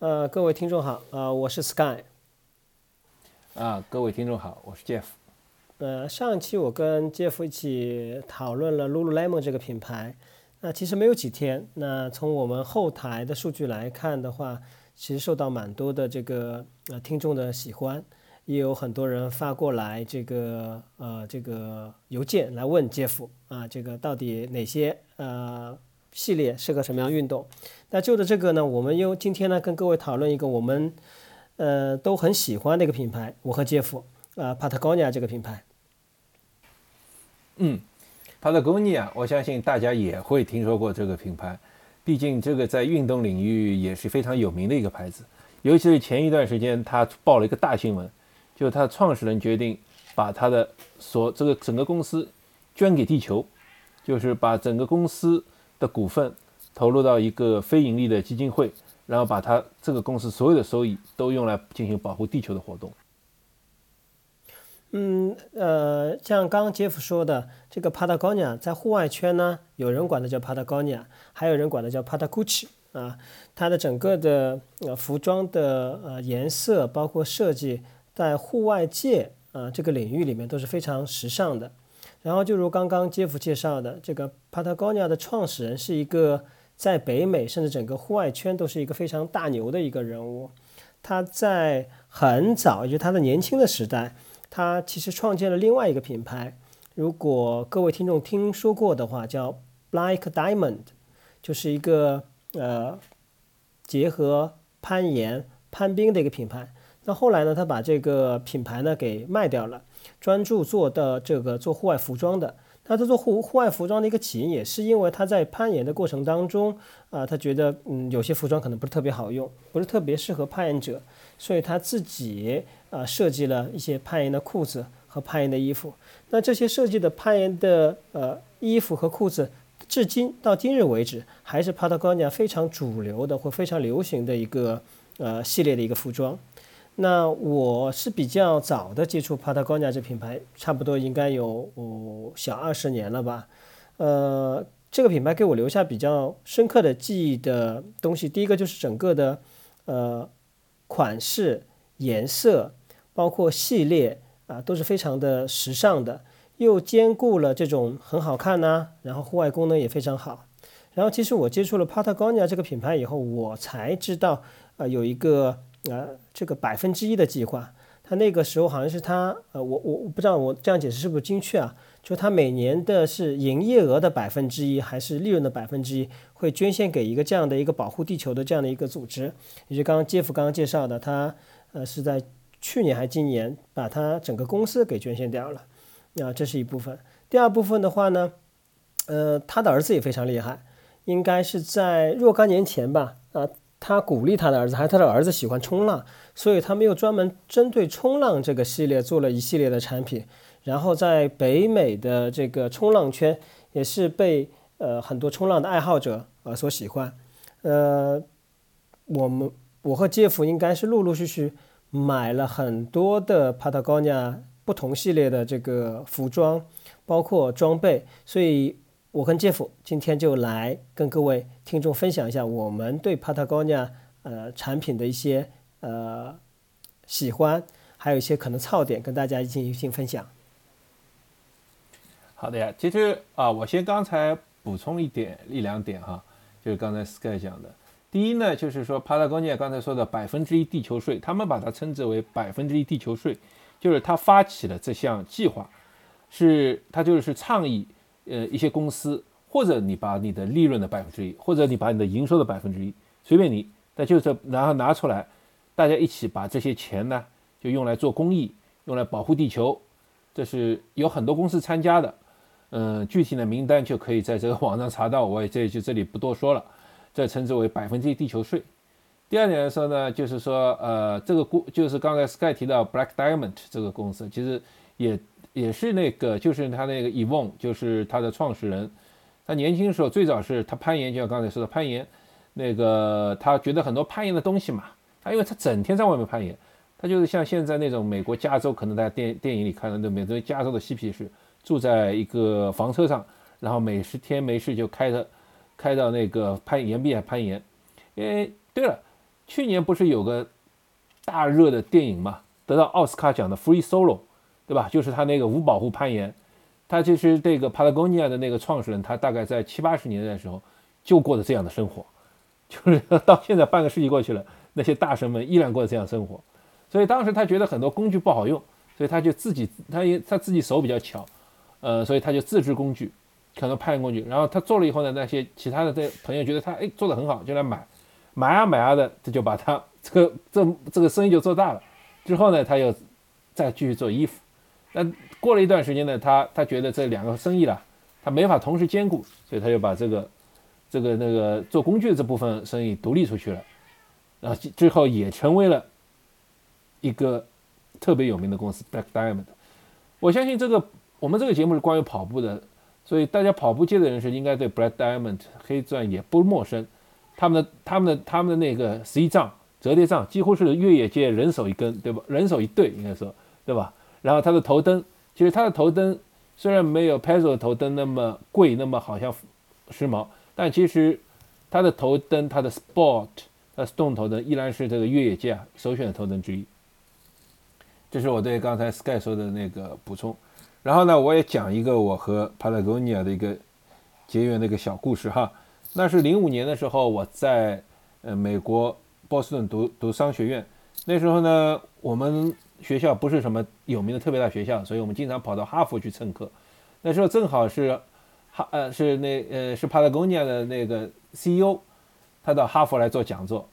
呃，各位听众好，呃，我是 Sky。啊，各位听众好，我是 Jeff。呃，上一期我跟 Jeff 一起讨论了 Lululemon 这个品牌。那其实没有几天，那从我们后台的数据来看的话，其实受到蛮多的这个呃听众的喜欢，也有很多人发过来这个呃这个邮件来问 Jeff 啊，这个到底哪些呃系列适合什么样运动？那就着这个呢，我们又今天呢跟各位讨论一个我们呃都很喜欢的一个品牌，我和 Jeff 啊 Patagonia 这个品牌。嗯。Patagonia，我相信大家也会听说过这个品牌，毕竟这个在运动领域也是非常有名的一个牌子。尤其是前一段时间，他报了一个大新闻，就是他的创始人决定把他的所这个整个公司捐给地球，就是把整个公司的股份投入到一个非盈利的基金会，然后把他这个公司所有的收益都用来进行保护地球的活动。嗯，呃，像刚刚杰夫说的，这个 Patagonia 在户外圈呢，有人管它叫 Patagonia，还有人管它叫 Patagucci 啊。它的整个的呃服装的呃颜色，包括设计，在户外界啊这个领域里面都是非常时尚的。然后就如刚刚杰夫介绍的，这个 Patagonia 的创始人是一个在北美甚至整个户外圈都是一个非常大牛的一个人物。他在很早，也就他的年轻的时代。他其实创建了另外一个品牌，如果各位听众听说过的话，叫 Black Diamond，就是一个呃结合攀岩、攀冰的一个品牌。那后来呢，他把这个品牌呢给卖掉了，专注做的这个做户外服装的。那他做户户外服装的一个起因，也是因为他在攀岩的过程当中啊，他觉得嗯有些服装可能不是特别好用，不是特别适合攀岩者，所以他自己。啊，设计了一些攀岩的裤子和攀岩的衣服。那这些设计的攀岩的呃衣服和裤子，至今到今日为止，还是 Patagonia 非常主流的或非常流行的一个呃系列的一个服装。那我是比较早的接触 Patagonia 这品牌，差不多应该有哦小二十年了吧。呃，这个品牌给我留下比较深刻的记忆的东西，第一个就是整个的呃款式、颜色。包括系列啊，都是非常的时尚的，又兼顾了这种很好看呐，然后户外功能也非常好。然后其实我接触了 Patagonia 这个品牌以后，我才知道啊，有一个呃这个百分之一的计划。他那个时候好像是他呃，我我我不知道我这样解释是不是精确啊？就他每年的是营业额的百分之一，还是利润的百分之一，会捐献给一个这样的一个保护地球的这样的一个组织。也就刚刚杰夫刚刚介绍的，他呃是在。去年还今年把他整个公司给捐献掉了，啊，这是一部分。第二部分的话呢，呃，他的儿子也非常厉害，应该是在若干年前吧，啊，他鼓励他的儿子，还有他的儿子喜欢冲浪，所以他们又专门针对冲浪这个系列做了一系列的产品，然后在北美的这个冲浪圈也是被呃很多冲浪的爱好者啊所喜欢。呃，我们我和杰夫应该是陆陆续续。买了很多的 Patagonia 不同系列的这个服装，包括装备，所以我跟 Jeff 今天就来跟各位听众分享一下我们对 Patagonia 呃产品的一些呃喜欢，还有一些可能槽点，跟大家进行分享。好的呀，其实啊，我先刚才补充一点一两点哈，就是刚才 Sky 讲的。第一呢，就是说，Patagonia 刚才说的百分之一地球税，他们把它称之为百分之一地球税，就是他发起了这项计划，是他就是倡议，呃，一些公司或者你把你的利润的百分之一，或者你把你的营收的百分之一，随便你，那就是然后拿出来，大家一起把这些钱呢，就用来做公益，用来保护地球，这是有很多公司参加的，嗯，具体的名单就可以在这个网上查到，我也这就这里不多说了。这称之为百分之一地球税。第二点来说呢，就是说，呃，这个公就是刚才 Sky 提到 Black Diamond 这个公司，其实也也是那个，就是他那个 Evon，就是他的创始人。他年轻的时候最早是他攀岩，就像刚才说的攀岩，那个他觉得很多攀岩的东西嘛，他因为他整天在外面攀岩，他就是像现在那种美国加州，可能大家电电影里看到的美国加州的嬉皮士，住在一个房车上，然后每十天没事就开着。开到那个攀岩壁上攀岩，哎，对了，去年不是有个大热的电影嘛，得到奥斯卡奖的《Free Solo》，对吧？就是他那个无保护攀岩，他其实这个 Patagonia 的那个创始人，他大概在七八十年代的时候就过的这样的生活，就是到现在半个世纪过去了，那些大神们依然过的这样生活。所以当时他觉得很多工具不好用，所以他就自己，他也他自己手比较巧，呃，所以他就自制工具，可能攀岩工具。然后他做了以后呢，那些其他的这朋友觉得他哎做的很好，就来买，买啊买啊的，他就把他这个这这个生意就做大了。之后呢，他又再继续做衣服。那过了一段时间呢，他他觉得这两个生意了，他没法同时兼顾，所以他就把这个这个那个做工具的这部分生意独立出去了。然后之后也成为了。一个特别有名的公司 Black Diamond，我相信这个我们这个节目是关于跑步的，所以大家跑步界的人士应该对 Black Diamond 黑钻也不陌生。他们的他们的他们的那个 C 杖折叠杖几乎是越野界人手一根，对吧？人手一对应该说，对吧？然后它的头灯，其实它的头灯虽然没有 p e z o 的头灯那么贵，那么好像时髦，但其实它的头灯，它的 Sport，它 Stone 头灯依然是这个越野界啊首选的头灯之一。这是我对刚才 Sky 说的那个补充，然后呢，我也讲一个我和 Patagonia 的一个结缘的一个小故事哈。那是零五年的时候，我在呃美国波士顿读读商学院，那时候呢，我们学校不是什么有名的特别大学校，所以我们经常跑到哈佛去蹭课。那时候正好是哈呃是那呃是 Patagonia 的那个 CEO，他到哈佛来做讲座。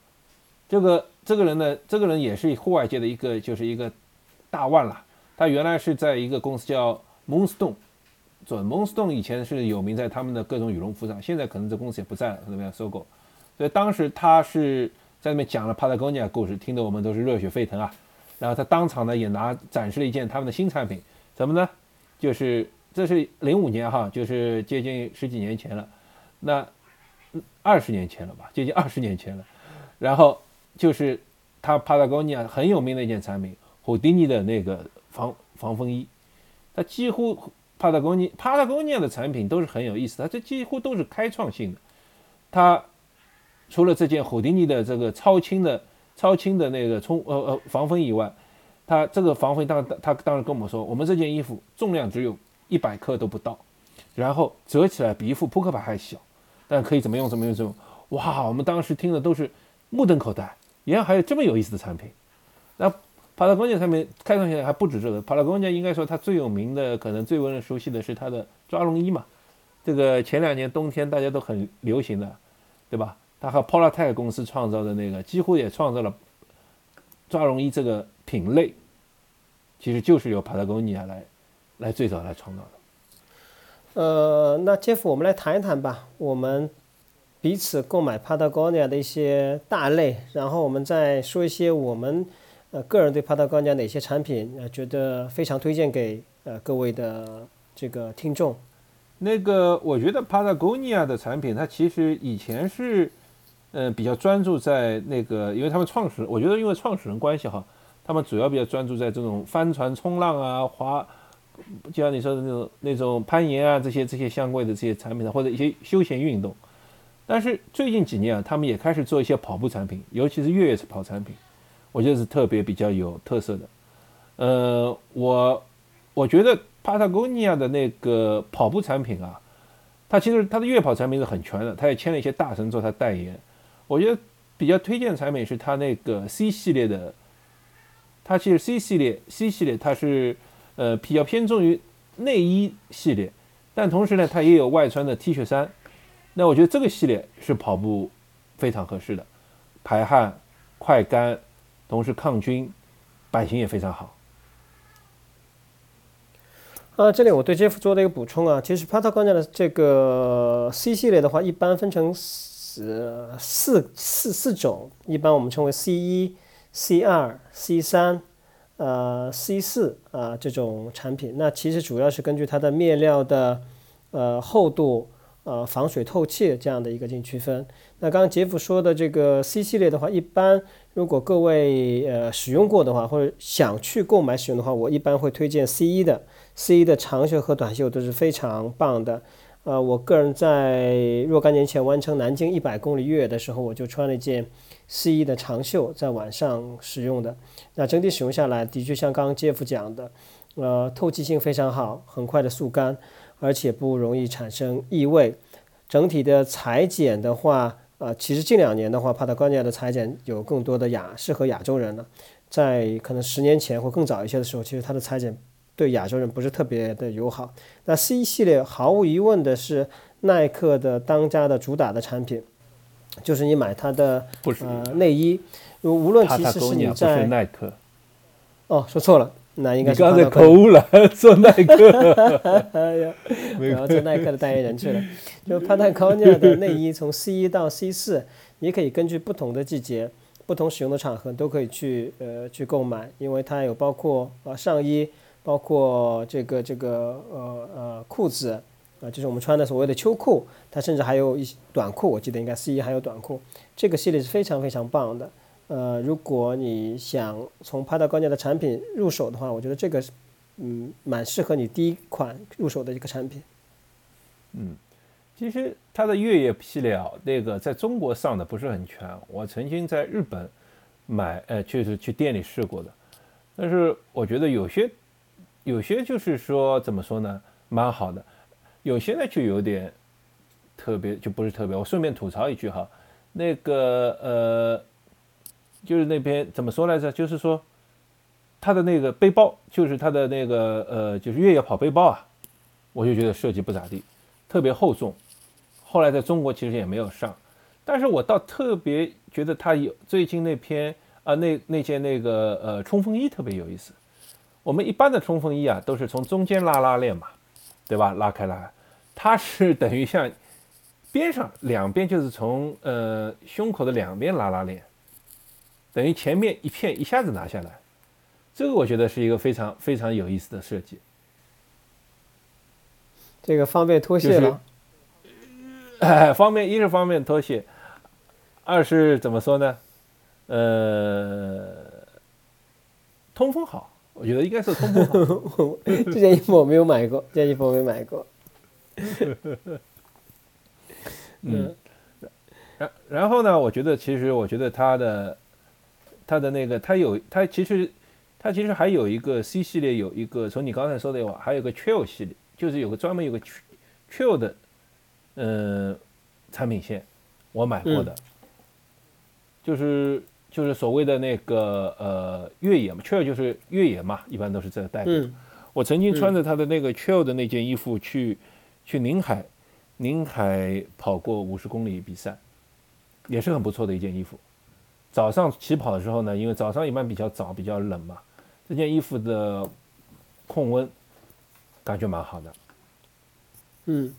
这个这个人呢，这个人也是户外界的一个就是一个。大腕了，他原来是在一个公司叫 Moonstone 做，Moonstone 以前是有名在他们的各种羽绒服上，现在可能这公司也不在了，怎么样收购。所以当时他是在那边讲了 Patagonia 故事，听得我们都是热血沸腾啊。然后他当场呢也拿展示了一件他们的新产品，什么呢？就是这是零五年哈，就是接近十几年前了，那二十年前了吧，接近二十年前了。然后就是他 Patagonia 很有名的一件产品。虎迪尼的那个防防风衣，他几乎帕塔哥尼帕塔哥尼亚的产品都是很有意思，它这几乎都是开创性的。它除了这件虎迪尼的这个超轻的超轻的那个冲呃呃防风以外，它这个防风当他当时跟我们说，我们这件衣服重量只有一百克都不到，然后折起来比一副扑克牌还小，但可以怎么用怎么用怎么用。哇，我们当时听的都是目瞪口呆，原来还有这么有意思的产品。那。帕拉贡尼上面开创起来还不止这个，帕拉贡尼应该说它最有名的，可能最为人熟悉的是它的抓绒衣嘛。这个前两年冬天大家都很流行的，对吧？它和 Polartec 公司创造的那个，几乎也创造了抓绒衣这个品类，其实就是由 Patagonia 来来最早来创造的。呃，那 Jeff，我们来谈一谈吧，我们彼此购买 Patagonia 的一些大类，然后我们再说一些我们。呃，个人对 Patagonia 哪些产品呃觉得非常推荐给呃各位的这个听众？那个，我觉得 Patagonia 的产品，它其实以前是嗯比较专注在那个，因为他们创始人，我觉得因为创始人关系哈，他们主要比较专注在这种帆船冲浪啊、滑，就像你说的那种那种攀岩啊这些这些相关的这些产品上，或者一些休闲运动。但是最近几年啊，他们也开始做一些跑步产品，尤其是越野跑产品。我觉得是特别比较有特色的，呃，我我觉得 Patagonia 的那个跑步产品啊，它其实它的越野跑产品是很全的，它也签了一些大神做它代言。我觉得比较推荐的产品是它那个 C 系列的，它其实 C 系列 C 系列它是呃比较偏重于内衣系列，但同时呢它也有外穿的 T 恤衫。那我觉得这个系列是跑步非常合适的，排汗快干。同时抗菌，版型也非常好。啊，这里我对 Jeff 做的一个补充啊，其实 Patagonia 的这个 C 系列的话，一般分成是四四四种，一般我们称为 C 一、C 二、C 三、呃 C 四啊这种产品。那其实主要是根据它的面料的呃厚度。呃，防水透气这样的一个进行区分。那刚刚杰夫说的这个 C 系列的话，一般如果各位呃使用过的话，或者想去购买使用的话，我一般会推荐 C 一的。C 一的长袖和短袖都是非常棒的。呃，我个人在若干年前完成南京一百公里越野的时候，我就穿了一件 C 一的长袖在晚上使用的。那整体使用下来，的确像刚刚 Jeff 讲的，呃，透气性非常好，很快的速干，而且不容易产生异味。整体的裁剪的话，呃，其实近两年的话，帕塔高尼的裁剪有更多的亚适合亚洲人了。在可能十年前或更早一些的时候，其实它的裁剪对亚洲人不是特别的友好。那 C 系列毫无疑问的是耐克的当家的主打的产品，就是你买它的呃内衣，无论其实是你在耐克，哦，说错了，那应该是刚才口误了，做耐克，然后做耐克的代言人去了。就帕塔高尼亚的内衣从 C 一到 C 四，你可以根据不同的季节。不同使用的场合都可以去呃去购买，因为它有包括呃上衣，包括这个这个呃呃裤子啊，就是我们穿的所谓的秋裤，它甚至还有一些短裤，我记得应该 C 一还有短裤，这个系列是非常非常棒的。呃，如果你想从帕达高尼的产品入手的话，我觉得这个是嗯蛮适合你第一款入手的一个产品。嗯。其实它的越野系列啊，那个在中国上的不是很全。我曾经在日本买，呃，就是去店里试过的。但是我觉得有些有些就是说怎么说呢，蛮好的。有些呢就有点特别，就不是特别。我顺便吐槽一句哈，那个呃，就是那边怎么说来着？就是说它的那个背包，就是它的那个呃，就是越野跑背包啊，我就觉得设计不咋地，特别厚重。后来在中国其实也没有上，但是我倒特别觉得他有最近那篇啊那那件那个呃冲锋衣特别有意思。我们一般的冲锋衣啊都是从中间拉拉链嘛，对吧？拉开来，它是等于像边上两边就是从呃胸口的两边拉拉链，等于前面一片一下子拿下来。这个我觉得是一个非常非常有意思的设计。这个方便脱卸了。哎，方便一是方便脱卸，二是怎么说呢？呃，通风好，我觉得应该是通过。这件衣服我没有买过，这件衣服我没买过。嗯，然然后呢？我觉得其实我觉得它的它的那个它有它其实它其实还有一个 C 系列有一个从你刚才说的话，还有个 Trail 系列，就是有个专门有个 Trail 的。嗯，产品线我买过的，就是就是所谓的那个呃越野嘛，trail 就是越野嘛，一般都是这个代表。我曾经穿着他的那个 trail 的那件衣服去去宁海宁海跑过五十公里比赛，也是很不错的一件衣服。早上起跑的时候呢，因为早上一般比较早比较冷嘛，这件衣服的控温感觉蛮好的。嗯。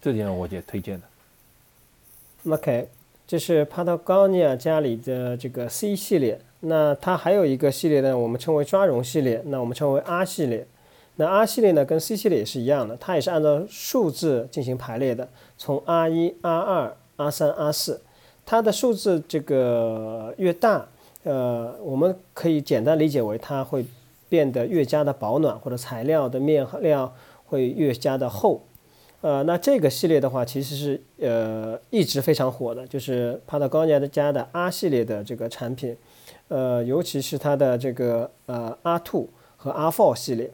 这件我也推荐的。OK，这是 Patagonia 家里的这个 C 系列。那它还有一个系列呢，我们称为抓绒系列。那我们称为 R 系列。那 R 系列呢，跟 C 系列也是一样的，它也是按照数字进行排列的，从 R 一、R 二、R 三、R 四。它的数字这个越大，呃，我们可以简单理解为它会变得越加的保暖，或者材料的面料会越加的厚。呃，那这个系列的话，其实是呃一直非常火的，就是 Patagonia 的家的 R 系列的这个产品，呃，尤其是它的这个呃 R Two 和 R Four 系列。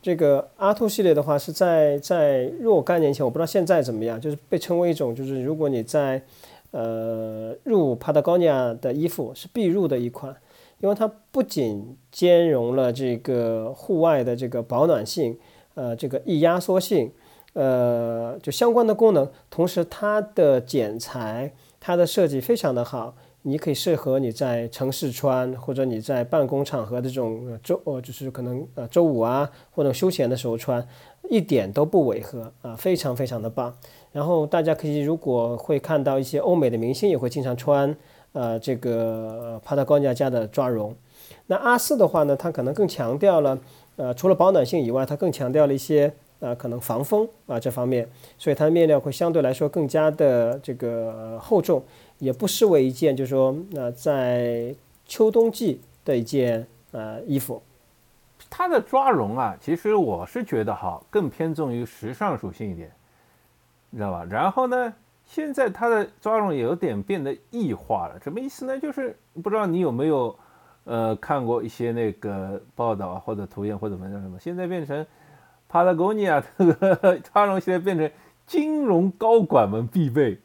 这个 R Two 系列的话，是在在若干年前，我不知道现在怎么样，就是被称为一种，就是如果你在呃入 Patagonia 的衣服是必入的一款，因为它不仅兼容了这个户外的这个保暖性，呃，这个易压缩性。呃，就相关的功能，同时它的剪裁、它的设计非常的好，你可以适合你在城市穿，或者你在办公场合的这种周，呃，就是可能呃周五啊或者休闲的时候穿，一点都不违和啊，非常非常的棒。然后大家可以如果会看到一些欧美的明星也会经常穿，呃，这个帕特高尼亚家的抓绒。那阿四的话呢，它可能更强调了，呃，除了保暖性以外，它更强调了一些。啊，可能防风啊这方面，所以它的面料会相对来说更加的这个厚重，也不失为一件，就是说，那在秋冬季的一件呃衣服。它的抓绒啊，其实我是觉得哈，更偏重于时尚属性一点，你知道吧？然后呢，现在它的抓绒有点变得异化了，什么意思呢？就是不知道你有没有呃看过一些那个报道，或者图片或者文章什么，现在变成 Patagonia 这个抓绒现在变成金融高管们必备，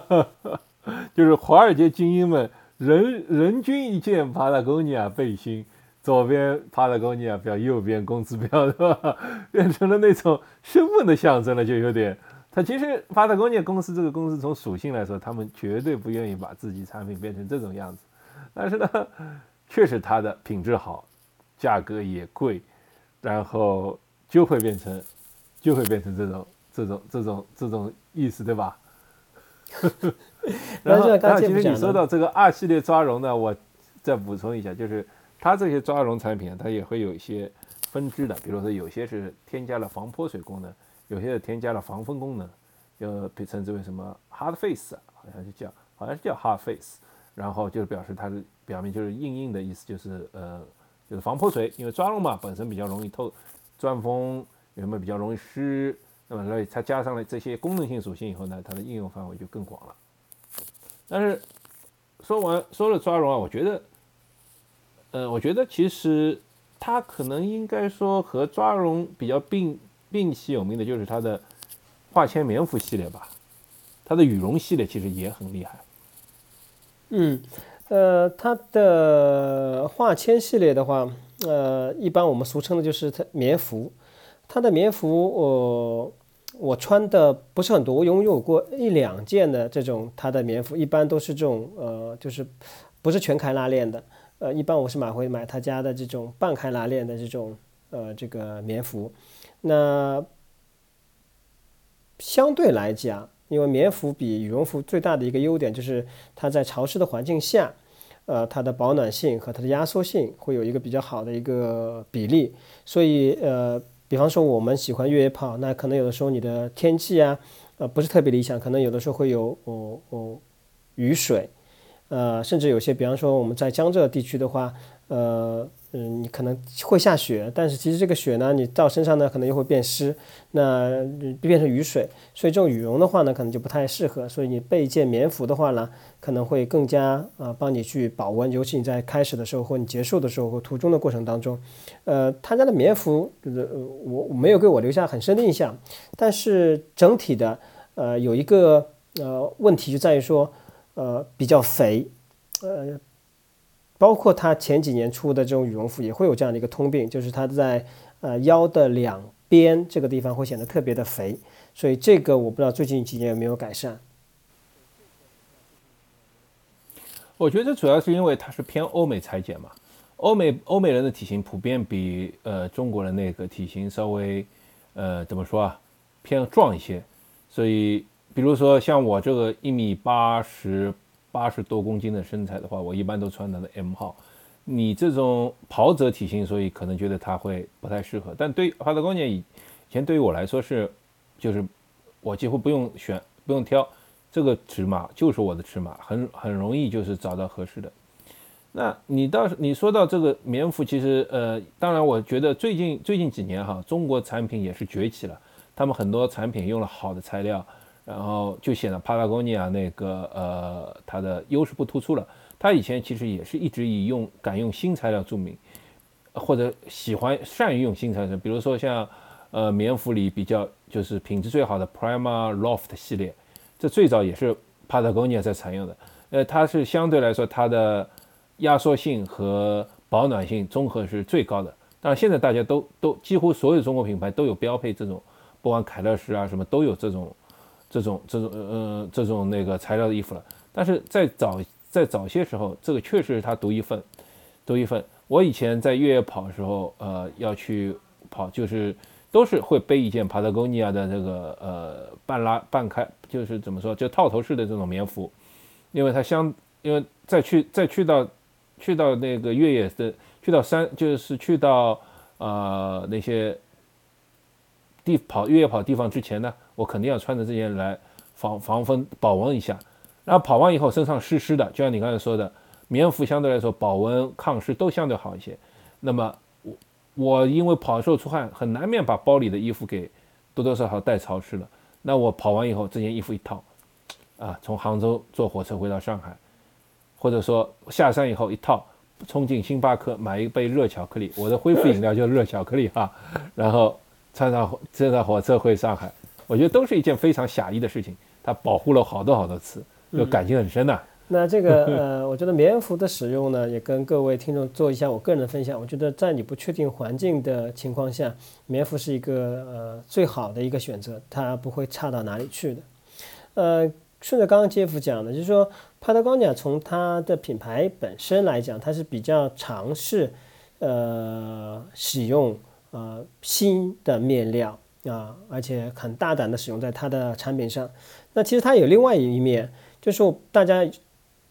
就是华尔街精英们人人均一件 Patagonia 背心。左边 Patagonia 标，右边工资标，对吧？变成了那种身份的象征了，就有点。它其实 Patagonia 公司这个公司从属性来说，他们绝对不愿意把自己产品变成这种样子。但是呢，确实它的品质好，价格也贵，然后就会变成，就会变成这种这种这种这种意思，对吧？然后，然后其实你说到这个二系列抓绒呢，我再补充一下，就是。它这些抓绒产品，它也会有一些分支的，比如说有些是添加了防泼水功能，有些是添加了防风功能，就被称之为什么 hard face，好像是叫，好像是叫 hard face，然后就表示它的表面就是硬硬的意思，就是呃，就是防泼水，因为抓绒嘛本身比较容易透钻风，有没有比较容易湿，那么所以它加上了这些功能性属性以后呢，它的应用范围就更广了。但是说完说了抓绒啊，我觉得。呃，我觉得其实它可能应该说和抓绒比较并并齐有名的就是它的化纤棉服系列吧，它的羽绒系列其实也很厉害。嗯，呃，它的化纤系列的话，呃，一般我们俗称的就是它棉服。它的棉服，我我穿的不是很多，我拥有过一两件的这种它的棉服，一般都是这种呃，就是不是全开拉链的。呃，一般我是买回买他家的这种半开拉链的这种呃这个棉服，那相对来讲，因为棉服比羽绒服最大的一个优点就是它在潮湿的环境下，呃，它的保暖性和它的压缩性会有一个比较好的一个比例，所以呃，比方说我们喜欢越野跑，那可能有的时候你的天气啊，呃，不是特别理想，可能有的时候会有哦哦雨水。呃，甚至有些，比方说我们在江浙地区的话，呃，嗯，你可能会下雪，但是其实这个雪呢，你到身上呢，可能又会变湿，那变成雨水，所以这种羽绒的话呢，可能就不太适合。所以你备一件棉服的话呢，可能会更加啊，帮你去保温，尤其你在开始的时候或你结束的时候或途中的过程当中，呃，他家的棉服，就是我没有给我留下很深的印象，但是整体的，呃，有一个呃问题就在于说。呃，比较肥，呃，包括它前几年出的这种羽绒服也会有这样的一个通病，就是它在呃腰的两边这个地方会显得特别的肥，所以这个我不知道最近几年有没有改善。我觉得主要是因为它是偏欧美裁剪嘛，欧美欧美人的体型普遍比呃中国人那个体型稍微呃怎么说啊偏壮一些，所以。比如说像我这个一米八十八十多公斤的身材的话，我一般都穿它的 M 号。你这种跑者体型，所以可能觉得它会不太适合。但对帕特高尼亚以前对于我来说是，就是我几乎不用选，不用挑，这个尺码就是我的尺码，很很容易就是找到合适的。那你倒是你说到这个棉服，其实呃，当然我觉得最近最近几年哈，中国产品也是崛起了，他们很多产品用了好的材料。然后就显得帕拉贡尼亚那个呃，它的优势不突出了。它以前其实也是一直以用敢用新材料著名，或者喜欢善于用新材料。比如说像呃棉服里比较就是品质最好的 Prima Loft 系列，这最早也是帕拉贡尼亚在采用的。呃，它是相对来说它的压缩性和保暖性综合是最高的。但是现在大家都都几乎所有中国品牌都有标配这种，不管凯乐石啊什么都有这种。这种这种呃这种那个材料的衣服了，但是在早在早些时候，这个确实是它独一份，独一份。我以前在越野跑的时候，呃，要去跑，就是都是会背一件帕特贡尼亚的这个呃半拉半开，就是怎么说，就套头式的这种棉服，因为它相，因为再去再去到去到那个越野的，去到山，就是去到呃那些地跑越野跑地方之前呢。我肯定要穿着这件来防防风保温一下，然后跑完以后身上湿湿的，就像你刚才说的，棉服相对来说保温抗湿都相对好一些。那么我我因为跑的时候出汗，很难免把包里的衣服给多多少少带潮湿了。那我跑完以后，这件衣服一套，啊，从杭州坐火车回到上海，或者说下山以后一套冲进星巴克买一杯热巧克力，我的恢复饮料就是热巧克力哈，然后穿上坐上火车回上海，我觉得都是一件非常侠义的事情。他保护了好多好多次，就感情很深呐。那这个 呃，我觉得棉服的使用呢，也跟各位听众做一下我个人的分享。我觉得在你不确定环境的情况下，棉服是一个呃最好的一个选择，它不会差到哪里去的。呃，顺着刚刚杰夫讲的，就是说帕特高尼亚从它的品牌本身来讲，它是比较尝试呃使用呃新的面料啊，而且很大胆的使用在它的产品上。那其实它有另外一面，就是大家。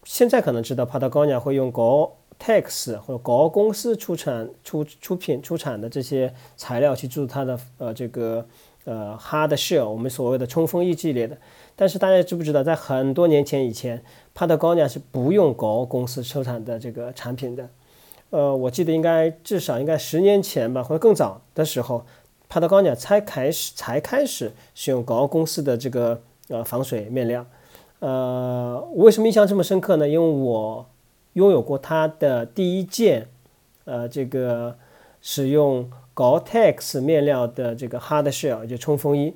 现在可能知道，Patagonia 会用 Gore-Tex 或者 Gore 公司出产、出出品、出产的这些材料去做它的呃这个呃 Hard Shell，我们所谓的冲锋衣系列的。但是大家知不知道，在很多年前以前，Patagonia 是不用 Gore 公司生产的这个产品的。呃，我记得应该至少应该十年前吧，或者更早的时候，Patagonia 才开始才开始使用 gao 公司的这个呃防水面料。呃，为什么印象这么深刻呢？因为我拥有过它的第一件，呃，这个使用 Gore-Tex 面料的这个 Hard Shell 就冲锋衣。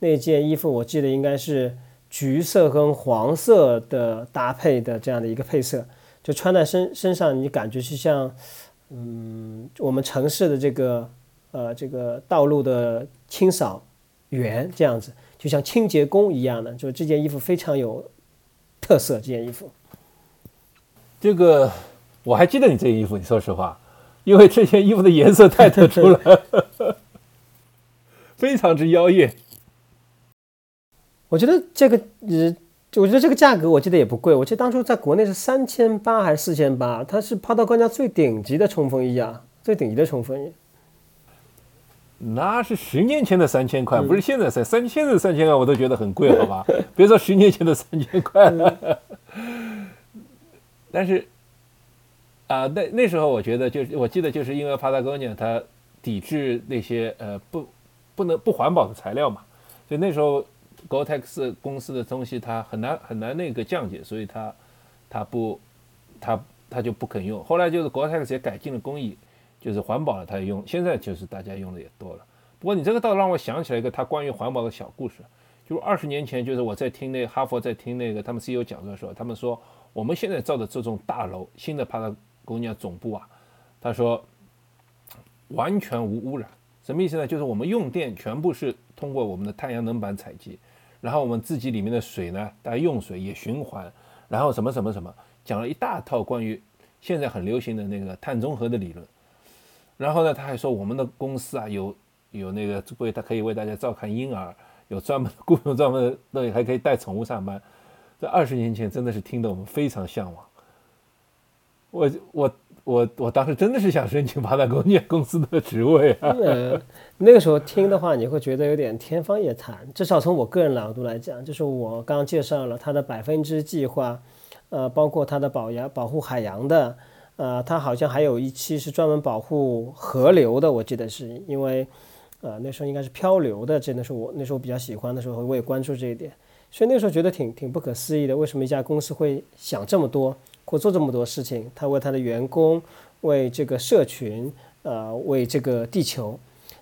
那件衣服我记得应该是橘色跟黄色的搭配的这样的一个配色，就穿在身身上，你感觉是像，嗯，我们城市的这个呃这个道路的清扫员这样子。就像清洁工一样的，就这件衣服非常有特色。这件衣服，这个我还记得你这件衣服。你说实话，因为这件衣服的颜色太特殊了，非常之妖艳。我觉得这个，呃，我觉得这个价格，我记得也不贵。我记得当初在国内是三千八还是四千八？它是帕到官家最顶级的冲锋衣啊，最顶级的冲锋衣。那是十年前的三千块，不是现在三三千的三千块，我都觉得很贵，好吧？别说十年前的三千块了。但是啊，那那时候我觉得，就是我记得，就是因为帕达哥尼亚它抵制那些呃不不能不环保的材料嘛，所以那时候 Gore-Tex 公司的东西它很难很难那个降解，所以它它不它它就不肯用。后来就是 Gore-Tex 也改进了工艺。就是环保了，他也用。现在就是大家用的也多了。不过你这个倒让我想起来一个他关于环保的小故事。就是二十年前，就是我在听那哈佛在听那个他们 CEO 讲座的时候，他们说我们现在造的这种大楼，新的帕拉贡尼亚总部啊，他说完全无污染。什么意思呢？就是我们用电全部是通过我们的太阳能板采集，然后我们自己里面的水呢，大家用水也循环，然后什么什么什么，讲了一大套关于现在很流行的那个碳中和的理论。然后呢，他还说我们的公司啊，有有那个为他可以为大家照看婴儿，有专门的雇佣专门的，那里还可以带宠物上班。在二十年前，真的是听得我们非常向往。我我我我当时真的是想申请巴达公尼公司的职位啊。那个时候听的话，你会觉得有点天方夜谭。至少从我个人角度来讲，就是我刚介绍了他的百分之计划，呃，包括他的保洋保护海洋的。呃，它好像还有一期是专门保护河流的，我记得是因为，呃，那时候应该是漂流的，真的是我那时候比较喜欢的时候，我也关注这一点，所以那时候觉得挺挺不可思议的，为什么一家公司会想这么多，或做这么多事情？他为他的员工，为这个社群，呃，为这个地球。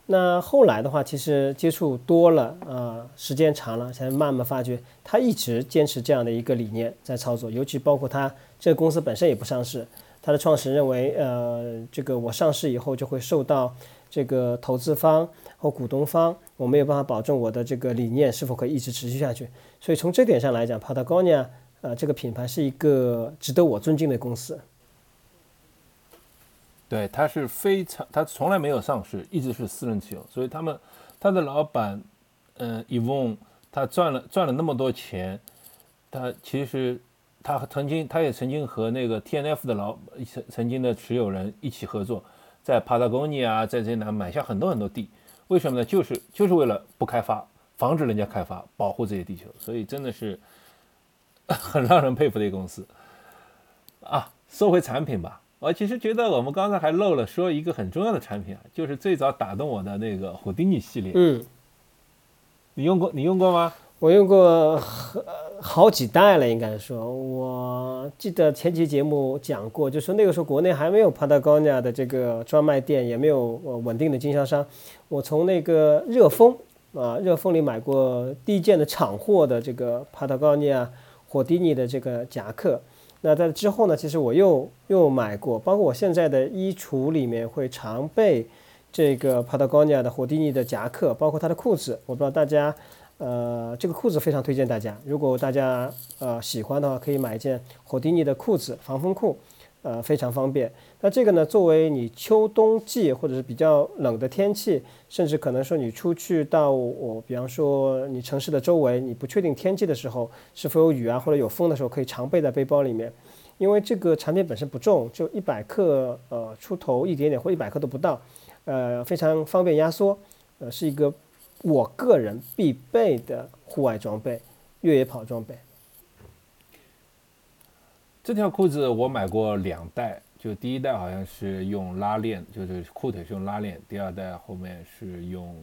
那后来的话，其实接触多了，呃，时间长了，才慢慢发觉，他一直坚持这样的一个理念在操作，尤其包括他这个公司本身也不上市。他的创始人认为，呃，这个我上市以后就会受到这个投资方和股东方，我没有办法保证我的这个理念是否可以一直持续下去。所以从这点上来讲，Patagonia，呃，这个品牌是一个值得我尊敬的公司。对，它是非常，它从来没有上市，一直是私人持有。所以他们，他的老板，嗯，Evon，他赚了赚了那么多钱，他其实。他曾经，他也曾经和那个 T N F 的老曾曾经的持有人一起合作，在帕达贡尼亚，在这南买下很多很多地，为什么呢？就是就是为了不开发，防止人家开发，保护这些地球，所以真的是 很让人佩服的一个公司啊。说回产品吧，我其实觉得我们刚才还漏了说一个很重要的产品啊，就是最早打动我的那个虎丁尼系列。嗯，你用过？你用过吗？我用过。好几代了，应该说，我记得前期节目讲过，就说那个时候国内还没有 Patagonia 的这个专卖店，也没有稳定的经销商。我从那个热风啊，热风里买过第一件的厂货的这个 Patagonia 火迪尼的这个夹克。那在之后呢，其实我又又买过，包括我现在的衣橱里面会常备这个 Patagonia 的火迪尼的夹克，包括它的裤子。我不知道大家。呃，这个裤子非常推荐大家。如果大家呃喜欢的话，可以买一件火迪尼的裤子，防风裤，呃，非常方便。那这个呢，作为你秋冬季或者是比较冷的天气，甚至可能说你出去到我，比方说你城市的周围，你不确定天气的时候，是否有雨啊或者有风的时候，可以常备在背包里面。因为这个产品本身不重，就一百克呃出头一点点，或一百克都不到，呃，非常方便压缩，呃，是一个。我个人必备的户外装备，越野跑装备。这条裤子我买过两代，就第一代好像是用拉链，就是裤腿是用拉链；第二代后面是用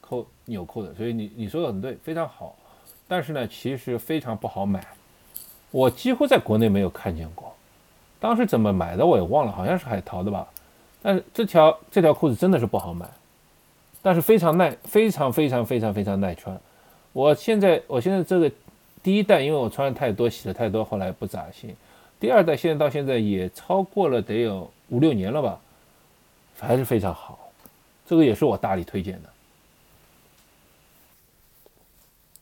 扣纽扣的。所以你你说的很对，非常好。但是呢，其实非常不好买，我几乎在国内没有看见过。当时怎么买的我也忘了，好像是海淘的吧。但是这条这条裤子真的是不好买。但是非常耐，非常非常非常非常耐穿。我现在我现在这个第一代，因为我穿的太多，洗的太多，后来不咋行。第二代现在到现在也超过了得有五六年了吧，还是非常好。这个也是我大力推荐的。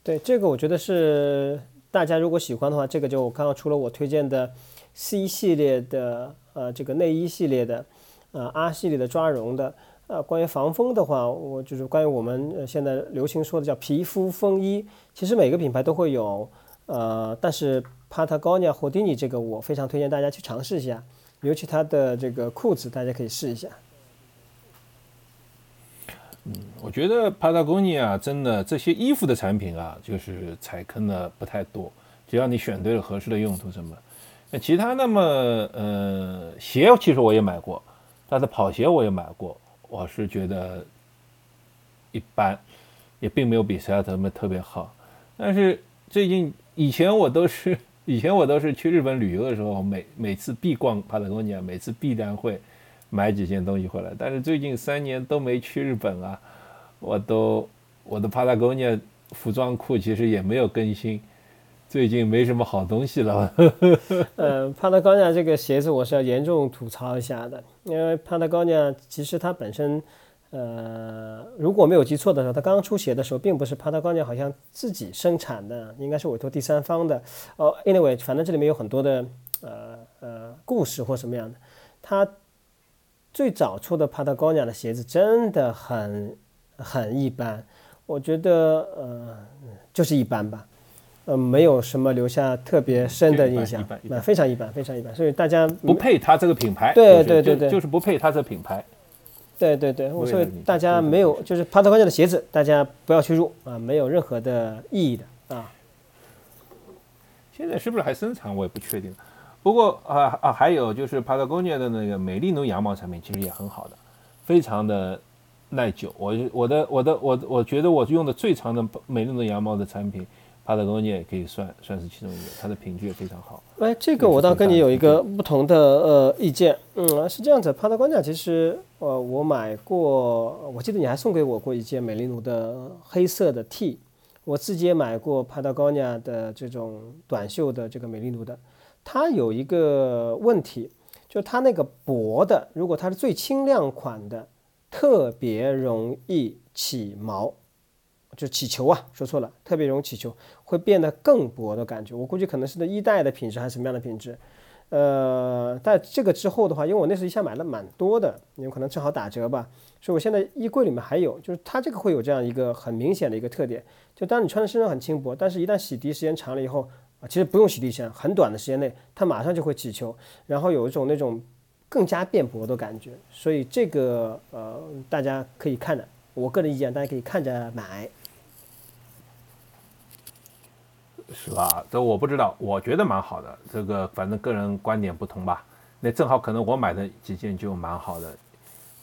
对这个，我觉得是大家如果喜欢的话，这个就刚刚除了我推荐的 C 系列的呃这个内衣系列的，呃 R 系列的抓绒的。呃，关于防风的话，我就是关于我们现在流行说的叫皮肤风衣，其实每个品牌都会有，呃，但是 Patagonia h o d i n i 这个我非常推荐大家去尝试一下，尤其它的这个裤子，大家可以试一下。嗯，我觉得 Patagonia 真的这些衣服的产品啊，就是踩坑的不太多，只要你选对了合适的用途什么。那其他那么，呃，鞋其实我也买过，但是跑鞋我也买过。我是觉得一般，也并没有比赛特们特别好。但是最近以前我都是以前我都是去日本旅游的时候，每每次必逛帕特哥尼亚，每次必然会买几件东西回来。但是最近三年都没去日本啊，我都我的帕特哥尼亚服装库其实也没有更新。最近没什么好东西了。呃，帕特高尼亚这个鞋子我是要严重吐槽一下的，因为帕特高尼亚其实它本身，呃，如果没有记错的时候，它刚出鞋的时候，并不是帕特高尼亚好像自己生产的，应该是委托第三方的。哦，anyway，反正这里面有很多的呃呃故事或什么样的。它最早出的帕特高尼亚的鞋子真的很很一般，我觉得呃就是一般吧。呃，没有什么留下特别深的印象，那非常一般，非常一般，所以大家不配它这个品牌，对对对对，就是不配它这个品牌，对对对，所以大家没有，就是帕特高尼亚的鞋子，大家不要去入啊，没有任何的意义的啊。现在是不是还生产，我也不确定。不过啊啊，还有就是帕特高尼亚的那个美丽奴羊毛产品，其实也很好的，非常的耐久。我我的我的我我觉得我用的最长的美丽奴羊毛的产品。帕特高尼也可以算算是其中一个，它的品质也非常好。哎，这个我倒跟你有一个不同的呃意见。嗯，是这样子，帕特高尼其实呃我买过，我记得你还送给我过一件美利奴的黑色的 T，我自己也买过帕特高尼的这种短袖的这个美利奴的，它有一个问题，就它那个薄的，如果它是最轻量款的，特别容易起毛。就起球啊，说错了，特别容易起球，会变得更薄的感觉。我估计可能是那一代的品质还是什么样的品质。呃，在这个之后的话，因为我那时一下买了蛮多的，有可能正好打折吧，所以我现在衣柜里面还有，就是它这个会有这样一个很明显的一个特点，就当你穿在身上很轻薄，但是一旦洗涤时间长了以后啊，其实不用洗涤时间，很短的时间内，它马上就会起球，然后有一种那种更加变薄的感觉。所以这个呃，大家可以看的，我个人意见，大家可以看着买。是吧？这我不知道，我觉得蛮好的。这个反正个人观点不同吧。那正好可能我买的几件就蛮好的。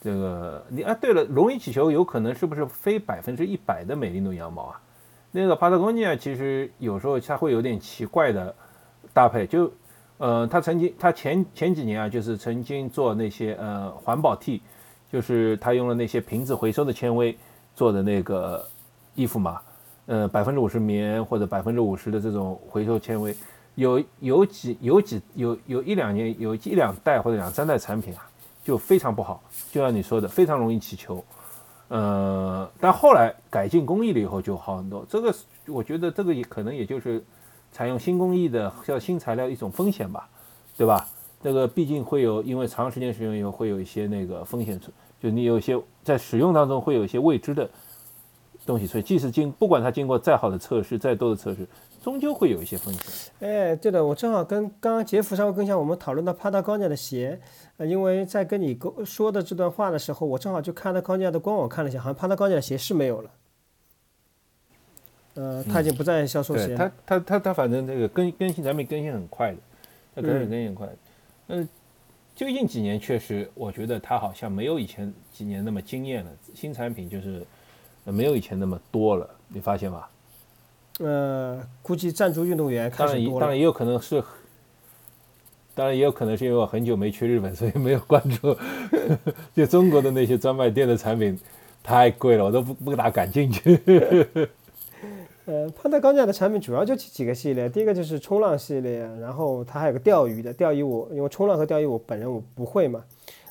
这个你啊，对了，容易起球有可能是不是非百分之一百的美利奴羊毛啊？那个帕特高尼亚其实有时候它会有点奇怪的搭配，就呃，他曾经他前前几年啊，就是曾经做那些呃环保 T，就是他用了那些瓶子回收的纤维做的那个衣服嘛，呃，百分之五十棉或者百分之五十的这种回收纤维，有有几有几有有一两年有一两代或者两三代产品啊，就非常不好，就像你说的，非常容易起球。呃，但后来改进工艺了以后就好很多。这个我觉得这个也可能也就是采用新工艺的叫新材料一种风险吧，对吧？这个毕竟会有因为长时间使用以后会有一些那个风险，就你有些在使用当中会有一些未知的东西，所以即使经不管它经过再好的测试、再多的测试，终究会有一些风险。哎，对的，我正好跟刚刚杰夫稍微跟一下，我们讨论到帕达高尼亚的鞋。呃，因为在跟你说的这段话的时候，我正好就看到高尼亚的官网看了一下，好像帕达高尼亚的鞋是没有了。呃，他已经不再销售鞋。他他他他反正这个更更新产品更新很快的，他更新更新很快。嗯，最近几年确实，我觉得他好像没有以前几年那么惊艳了，新产品就是没有以前那么多了，你发现吗？呃，估计赞助运动员开始多了。当然也有可能是。当然也有可能是因为我很久没去日本，所以没有关注。就中国的那些专卖店的产品太贵了，我都不不大敢进去。呃，潘德高尼亚的产品主要就几个系列，第一个就是冲浪系列，然后它还有个钓鱼的，钓鱼我因为冲浪和钓鱼我本人我不会嘛。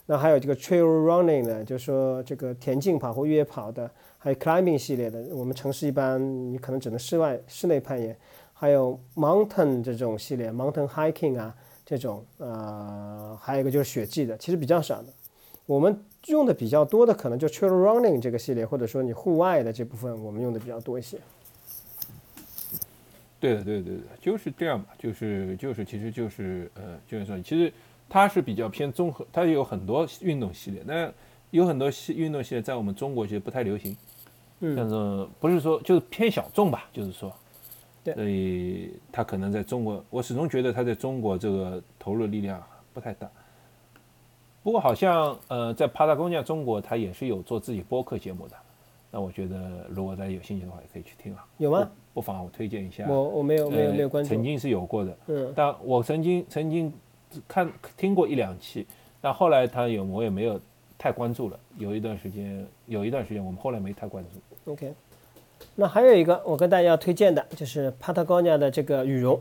那还有这个 trail running 呢，就是说这个田径跑或越野跑的，还有 climbing 系列的，我们城市一般你可能只能室外室内攀岩，还有 mountain 这种系列，mountain hiking 啊。这种呃，还有一个就是雪季的，其实比较少的。我们用的比较多的可能就 trail running 这个系列，或者说你户外的这部分，我们用的比较多一些。对的，对对对，就是这样吧，就是就是，其实就是呃，就是说，其实它是比较偏综合，它有很多运动系列，那有很多系运动系列在我们中国其实不太流行，嗯，但是不是说就是偏小众吧，就是说。所以他可能在中国，我始终觉得他在中国这个投入力量不太大。不过好像呃，在帕达贡尼亚中国，他也是有做自己播客节目的。那我觉得如果大家有兴趣的话，也可以去听啊。有吗？不妨我推荐一下。我我没有没有没有关注。曾经是有过的，嗯。但我曾经曾经看听过一两期，但后来他有我也没有太关注了。有一段时间有一段时间我们后来没太关注。OK。那还有一个我跟大家要推荐的就是帕特高尼亚的这个羽绒，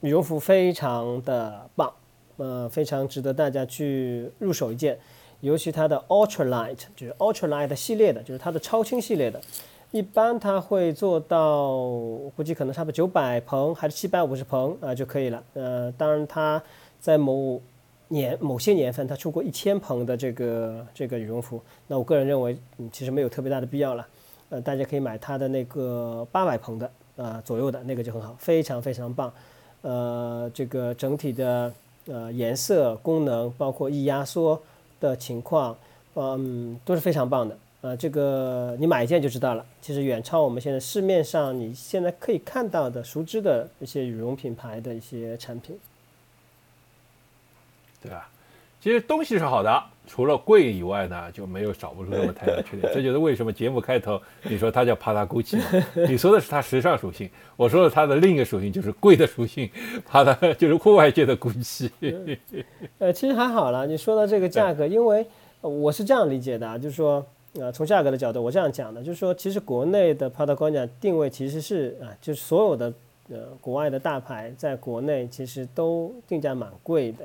羽绒服非常的棒，呃，非常值得大家去入手一件，尤其它的 Ultra Light 就是 Ultra Light 系列的，就是它的超轻系列的，一般它会做到估计可能差不多九百蓬还是七百五十蓬啊就可以了，呃，当然它在某年某些年份它出过一千蓬的这个这个羽绒服，那我个人认为嗯其实没有特别大的必要了。呃，大家可以买它的那个八百蓬的啊左右的那个就很好，非常非常棒。呃，这个整体的呃颜色、功能，包括易压缩的情况，嗯，都是非常棒的。呃，这个你买一件就知道了，其实远超我们现在市面上你现在可以看到的熟知的一些羽绒品牌的一些产品，对吧？其实东西是好的。除了贵以外呢，就没有少不出什么太大 缺点。这就是为什么节目开头你说它叫帕达 Gucci 嘛？你说的是它时尚属性，我说的它的另一个属性就是贵的属性，帕达就是户外界的 Gucci。呃，其实还好了。你说到这个价格，因为我是这样理解的啊，就是说，呃，从价格的角度，我这样讲的，就是说，其实国内的帕达高尼亚定位其实是啊，就是所有的呃国外的大牌在国内其实都定价蛮贵的。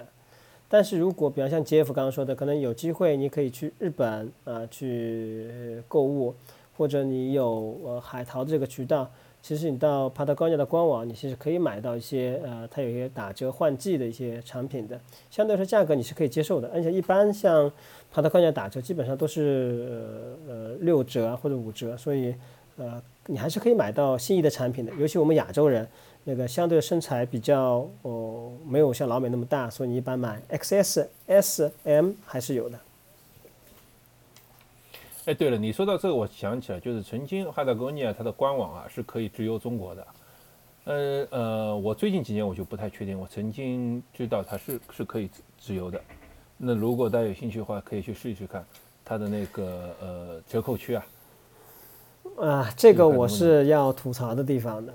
但是如果比方像杰夫刚刚说的，可能有机会你可以去日本啊去购物，或者你有呃海淘的这个渠道，其实你到帕特高架的官网，你其实可以买到一些呃它有一些打折换季的一些产品的，相对来说价格你是可以接受的，而且一般像帕特高架打折基本上都是呃六折或者五折，所以呃你还是可以买到心仪的产品的，尤其我们亚洲人。那个相对身材比较哦，没有像老美那么大，所以你一般买 XS、S、M 还是有的。哎，对了，你说到这个，我想起来，就是曾经哈达格尼亚它的官网啊是可以直邮中国的。呃呃，我最近几年我就不太确定，我曾经知道它是是可以直邮的。那如果大家有兴趣的话，可以去试一试看它的那个呃折扣区啊。啊，这个我是要吐槽的地方的。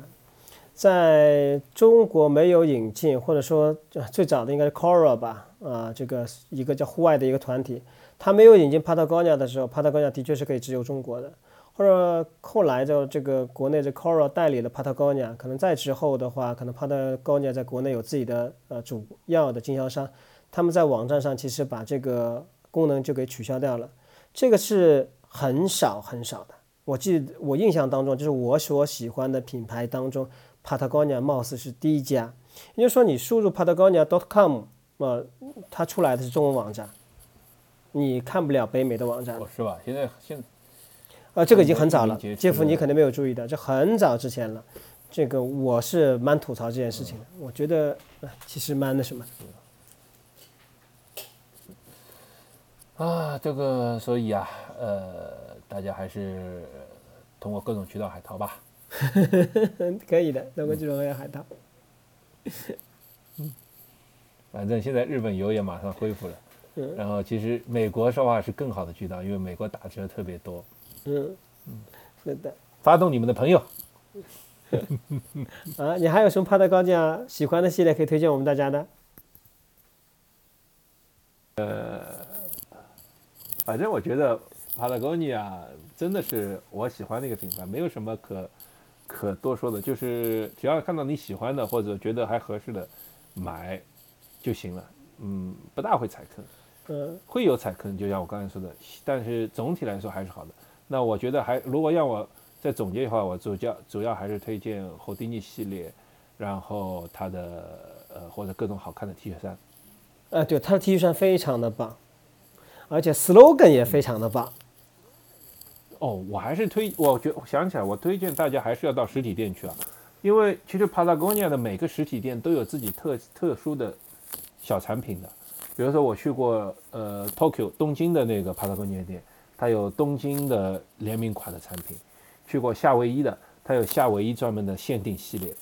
在中国没有引进，或者说最早的应该是 Cora 吧，啊，这个一个叫户外的一个团体，它没有引进 Patagonia 的时候，Patagonia 的确是可以直邮中国的。或者后来的这个国内的 Cora 代理了 Patagonia，可能再之后的话，可能 Patagonia 在国内有自己的呃主要的经销商，他们在网站上其实把这个功能就给取消掉了，这个是很少很少的。我记得我印象当中，就是我所喜欢的品牌当中。Patagonia 貌似是第一家，也就是说，你输入 Patagonia.com，呃，它出来的是中文网站，你看不了北美的网站，是吧？现在现，呃，这个已经很早了，杰夫，你肯定没有注意到，这很早之前了。这个我是蛮吐槽这件事情的，我觉得其实蛮那什么。啊，这个所以啊，呃，大家还是通过各种渠道海淘吧。可以的，那我就要海淘。嗯，反正现在日本游也马上恢复了。嗯。然后其实美国说话是更好的渠道，因为美国打折特别多。嗯嗯，是的。发动你们的朋友。啊，你还有什么帕特高价喜欢的系列可以推荐我们大家的？呃，反正我觉得 Patagonia 真的是我喜欢的一个品牌，没有什么可。可多说的，就是只要看到你喜欢的或者觉得还合适的，买就行了。嗯，不大会踩坑，嗯，会有踩坑，就像我刚才说的，但是总体来说还是好的。那我觉得还，如果让我再总结的话，我主要主要还是推荐后迪尼系列，然后它的呃或者各种好看的 T 恤衫。呃，对，它的 T 恤衫非常的棒，而且 slogan 也非常的棒。哦，我还是推，我觉我想起来，我推荐大家还是要到实体店去啊，因为其实 Patagonia 的每个实体店都有自己特特殊的小产品的，比如说我去过呃 Tokyo 东京的那个 Patagonia 店，它有东京的联名款的产品；去过夏威夷的，它有夏威夷专门的限定系列；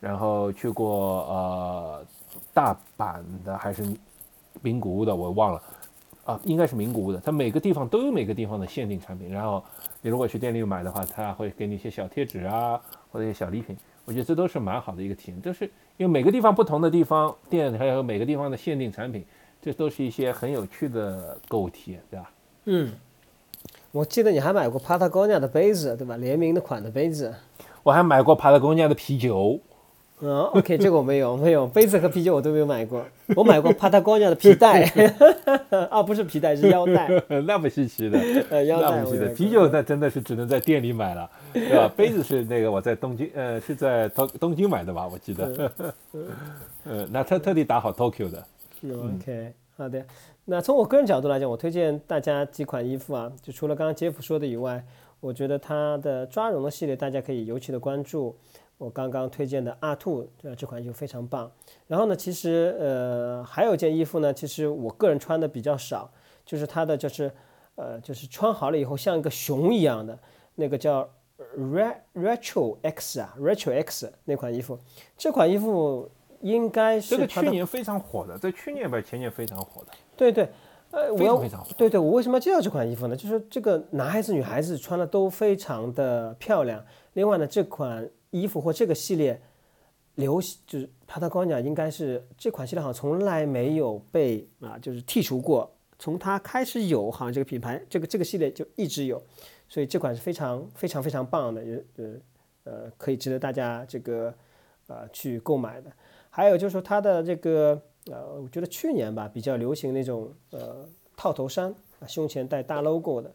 然后去过呃大阪的还是名古屋的，我忘了。啊，应该是名古屋的，它每个地方都有每个地方的限定产品。然后你如果去店里买的话，他会给你一些小贴纸啊，或者一些小礼品。我觉得这都是蛮好的一个体验。就是因为每个地方不同的地方店，还有每个地方的限定产品，这都是一些很有趣的购物体验，对吧？嗯，我记得你还买过 Patagonia 的杯子，对吧？联名的款的杯子。我还买过 Patagonia 的啤酒。嗯，OK，这个我没有，没有杯子和啤酒我都没有买过。我买过 Patagonia 的皮带，啊，不是皮带，是腰带。那不稀奇的，呃，腰带。的。啤酒那真的是只能在店里买了，对吧？杯子是那个我在东京，呃，是在东东京买的吧？我记得。呃，那特特地打好 Tokyo 的。OK，好的。那从我个人角度来讲，我推荐大家几款衣服啊，就除了刚刚杰夫说的以外，我觉得它的抓绒的系列大家可以尤其的关注。我刚刚推荐的阿兔，呃，这款就非常棒。然后呢，其实呃还有件衣服呢，其实我个人穿的比较少，就是它的就是呃就是穿好了以后像一个熊一样的那个叫 Retro X 啊，Retro X 那款衣服。这款衣服应该是这个去年非常火的，在去年吧前年非常火的。对对，呃，我。对对，我为什么要介绍这款衣服呢？就是这个男孩子女孩子穿的都非常的漂亮。另外呢，这款。衣服或这个系列流行，就是帕特高尼亚应该是这款系列好像从来没有被啊，就是剔除过。从它开始有，好像这个品牌这个这个系列就一直有，所以这款是非常非常非常棒的，也呃呃可以值得大家这个啊去购买的。还有就是说它的这个呃，我觉得去年吧比较流行那种呃套头衫，胸前带大 logo 的。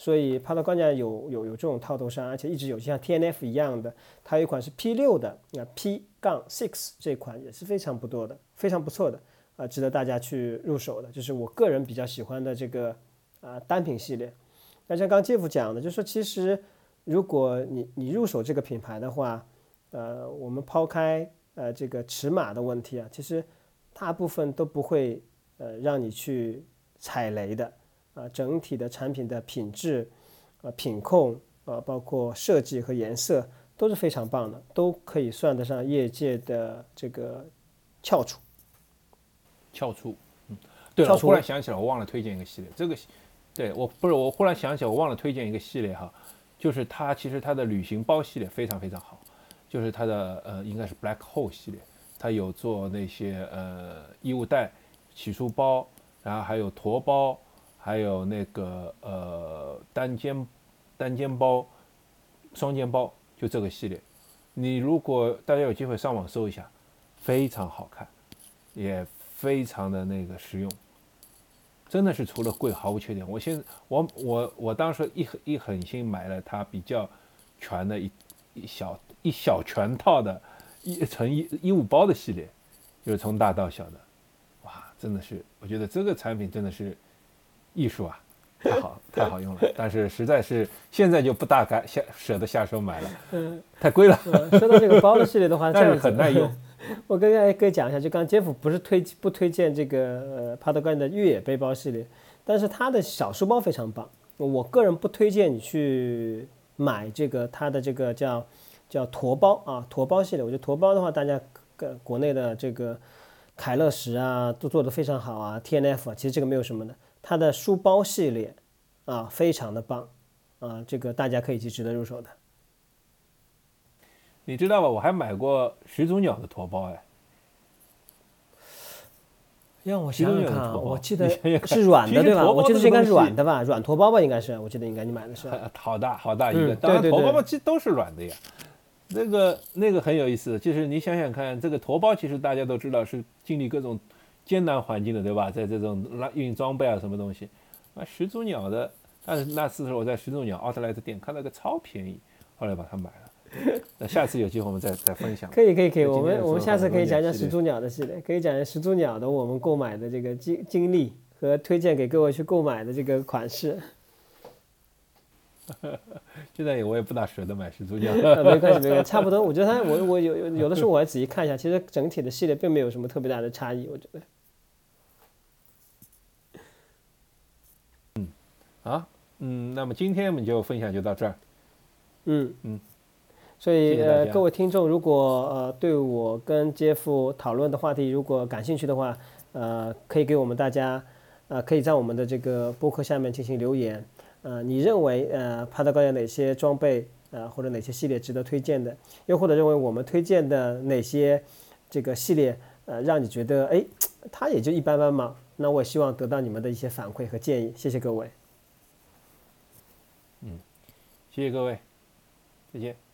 所以帕特高尼亚有有有这种套头衫，而且一直有像 T N F 一样的，它有一款是 P 六的，那 P 杠 six 这款也是非常不错的，非常不错的，啊，值得大家去入手的，就是我个人比较喜欢的这个啊单品系列。那像刚 Jeff 讲的，就是说其实如果你你入手这个品牌的话，呃，我们抛开呃这个尺码的问题啊，其实大部分都不会呃让你去踩雷的。啊，整体的产品的品质、啊品控、啊包括设计和颜色都是非常棒的，都可以算得上业界的这个翘楚。翘楚，嗯，对了，我忽然想起来，我忘了推荐一个系列，这个，对我不是，我忽然想起来，我忘了推荐一个系列哈，就是它其实它的旅行包系列非常非常好，就是它的呃应该是 Black Hole 系列，它有做那些呃衣物袋、洗漱包，然后还有驮包，还有那个呃单肩单肩包、双肩包，就这个系列。你如果大家有机会上网搜一下，非常好看，也非常的那个实用。真的是除了贵毫无缺点。我现我我我当时一一狠心买了它比较全的一一小一小全套的一层衣衣物包的系列，就是从大到小的，哇，真的是我觉得这个产品真的是艺术啊，太好太好用了。但是实在是现在就不大敢下舍得下手买了，嗯，太贵了。说到这个包的系列的话，这 但是很耐用。我跟大家可以讲一下，就刚刚 Jeff 不是推不推荐这个呃帕特高尼的越野背包系列，但是它的小书包非常棒。我个人不推荐你去买这个它的这个叫叫驼包啊驼包系列。我觉得驼包的话，大家个国内的这个凯乐石啊都做得非常好啊，T N F 啊，其实这个没有什么的。它的书包系列啊非常的棒啊，这个大家可以去值得入手的。你知道吧？我还买过始祖鸟的驼包哎。让我想想看啊，我记得是软的对吧？我记得是应该是软的吧，软驼包吧，应该是，我记得应该你买的是。好大好大一个，嗯当然对对对驼包嘛，其实都是软的呀。那个那个很有意思，就是你想想看，这个驼包其实大家都知道是经历各种艰难环境的，对吧？在这种拉运装备啊什么东西，啊，始祖鸟的，但是那次是我在始祖鸟奥特莱斯店看到个超便宜，后来把它买了。那下次有机会我们再再分享。可以可以可以，我们我们下次可以讲讲始祖鸟的系列，可以讲讲始祖鸟的我们购买的这个经经历和推荐给各位去购买的这个款式。现在也我也不大舍得买始祖鸟。啊，没关系没关系，差不多。我觉得它我我有有有的时候我还仔细看一下，其实整体的系列并没有什么特别大的差异，我觉得。嗯啊，嗯，那么今天我们就分享就到这儿。嗯嗯，所以呃，各位听众，如果呃对我跟杰夫讨论的话题如果感兴趣的话，呃，可以给我们大家呃可以在我们的这个播客下面进行留言。呃，你认为呃帕特高有哪些装备呃或者哪些系列值得推荐的？又或者认为我们推荐的哪些这个系列呃让你觉得哎它也就一般般嘛？那我也希望得到你们的一些反馈和建议。谢谢各位。嗯谢谢各位，再见。